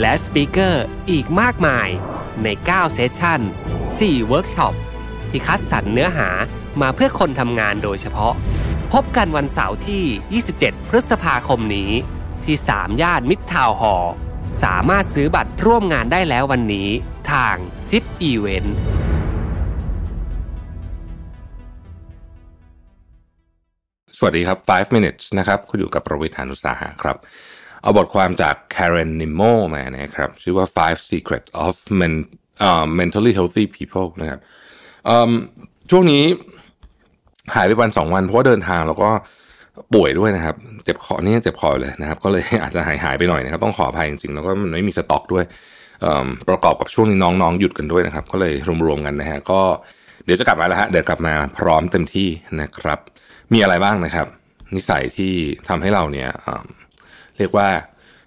และ speaker อีกมากมายใน 9 session 4 เวิร์กช็อป ที่คัดสรรเนื้อหามาเพื่อคนทำงานโดยเฉพาะ พบกันวันเสาร์ที่ 27 พฤษภาคมนี้ ที่ 3 ย่านมิตรทาวน์ฮอสามารถซื้อบัตรร่วมงานได้แล้ววันนี้ ทางซิปอีเวนต์สวัสดีครับ 5 minutes นะครับ คุณอยู่กับประวิทยานุสาหะครับ เอาบทความจาก Karen Nimmo มานะครับ ชื่อว่า five secrets of men, uh, mentally healthy people นะครับช่วงนี้หายไปวันสองวันเพราะว่าเดินทางแล้วก็ป่วยด้วยนะครับ เจ็บคอนี่เจ็บคอเลยนะครับ ก็เลยอาจจะหายหายไปหน่อยนะครับ ต้องขออภัยจริงๆ แล้วก็มันไม่มีสต็อกด้วยประกอบกับช่วงนี้น้องๆ หยุดกันด้วยนะครับ ก็เลยรวมๆกันนะฮะก็เดี๋ยวจะกลับมาแล้วฮะเดี๋ยวกลับมาพร้อมเต็มที่นะครับ มีอะไรบ้างนะครับ นิสัยที่ทำให้เราเนี่ย เรียกว่า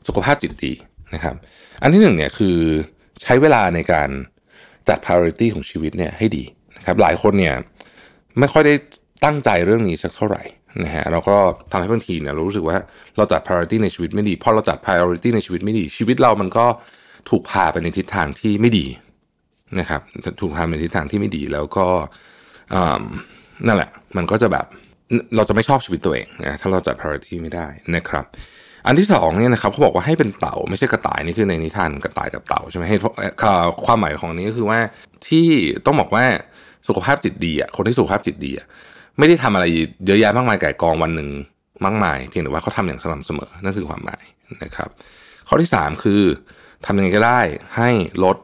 สุขภาพจิตดีนะครับ อันที่หนึ่งเนี่ยคือใช้เวลาในการจัด priority ของชีวิตเนี่ยให้ดีนะครับ หลายคนเนี่ยไม่ค่อยได้ตั้งใจเรื่องนี้สักเท่าไหร่นะฮะแล้วก็ทำให้บางทีเนี่ยเรารู้สึกว่าเราจัด priority ในชีวิตไม่ดีพอเราจัด priority ในชีวิตไม่ดี ชีวิตเรามันก็ถูกพาไปในทิศทางที่ไม่ดีนะครับถูกพาไปในทิศทางที่ไม่ดีแล้วก็นั่นแหละ มันก็จะแบบเราจะไม่ชอบชีวิตตัวเองนะถ้าเราจัด priority ไม่ได้นะครับ อันที่สองเนี่ยนะครับเขาบอกว่าให้เป็นเต่าไม่ใช่กระต่ายนี่คือในนิทานกระต่ายกับเต่าใช่ไหมให้ความหมายของนี้ก็คือว่าที่ต้องบอกว่าสุขภาพจิตดีอะคนที่สุขภาพจิตดีอะไม่ได้ทำอะไรเยอะแยะมากมายไก่กองวันหนึ่งมากมาย เพียงแต่ว่าเขาทำอย่างสม่ำเสมอนั่นคือความหมายนะครับ ข้อที่สามคือทำยังไงก็ได้ให้ลด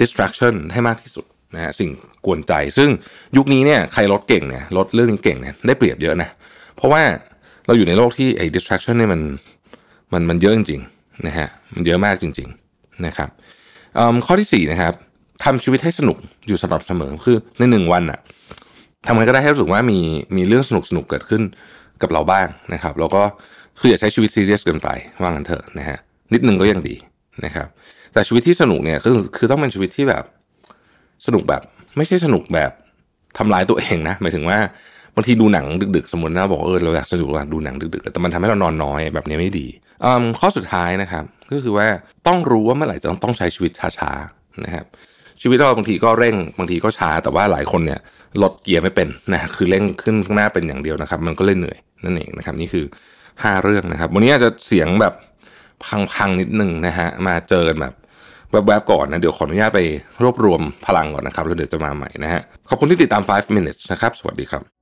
distraction ให้มากที่สุดนะฮะสิ่งกวนใจ ซึ่งยุคนี้เนี่ยใครลดเก่งเนี่ยลดเรื่องนี้เก่งเนี่ยได้เปรียบเยอะนะ เพราะว่า เราอยู่ในโลกที่ไอ้ distraction เนี่ยมันมันมันเยอะจริงๆนะฮะมันเยอะมากจริง ๆนะครับข้อที่สี่นะครับทำชีวิตให้สนุกอยู่สม่ำเสมอคือในหนึ่งวันอะทำไงก็ได้ให้รู้สึกว่ามีมีเรื่องสนุกสนุกเกิดขึ้นกับเราบ้างนะครับ แล้วก็คืออย่าใช้ชีวิตซีเรียสเกินไปว่างันเถอะนะฮะนิดนึงก็ยังดีนะครับ แต่ชีวิตที่สนุกเนี่ยคือคือต้องเป็นชีวิตที่แบบสนุกแบบ ไม่ใช่สนุกแบบทำร้ายตัวเองนะหมายถึงว่า บางทีดูหนังดึกๆ สมมตินะบอกเออเราอยากสนุกดูหนังดึกๆ แต่มันทำให้เรานอนน้อยแบบนี้ไม่ดีข้อสุดท้ายนะครับก็คือว่าต้องรู้ว่าเมื่อไหร่จะต้องต้องใช้ชีวิตช้าๆนะครับชีวิตเราบางทีก็เร่งบางทีก็ช้าแต่ว่าหลายคนเนี่ยลดเกียร์ไม่เป็นนะคือเร่งขึ้นข้างหน้าเป็นอย่างเดียวนะครับ มันก็เลยเหนื่อยนั่นเองนะครับนี่คือ 5 เรื่องนะครับ วันนี้อาจจะเสียงแบบพังๆนิดนึงนะฮะมาเจอแบบแวบๆก่อนนะ เดี๋ยวขออนุญาตไปรวบรวมพลังก่อนนะครับ แล้วเดี๋ยวจะมาใหม่นะฮะ ขอบคุณที่ติดตาม 5 minutes นะครับ สวัสดีครับ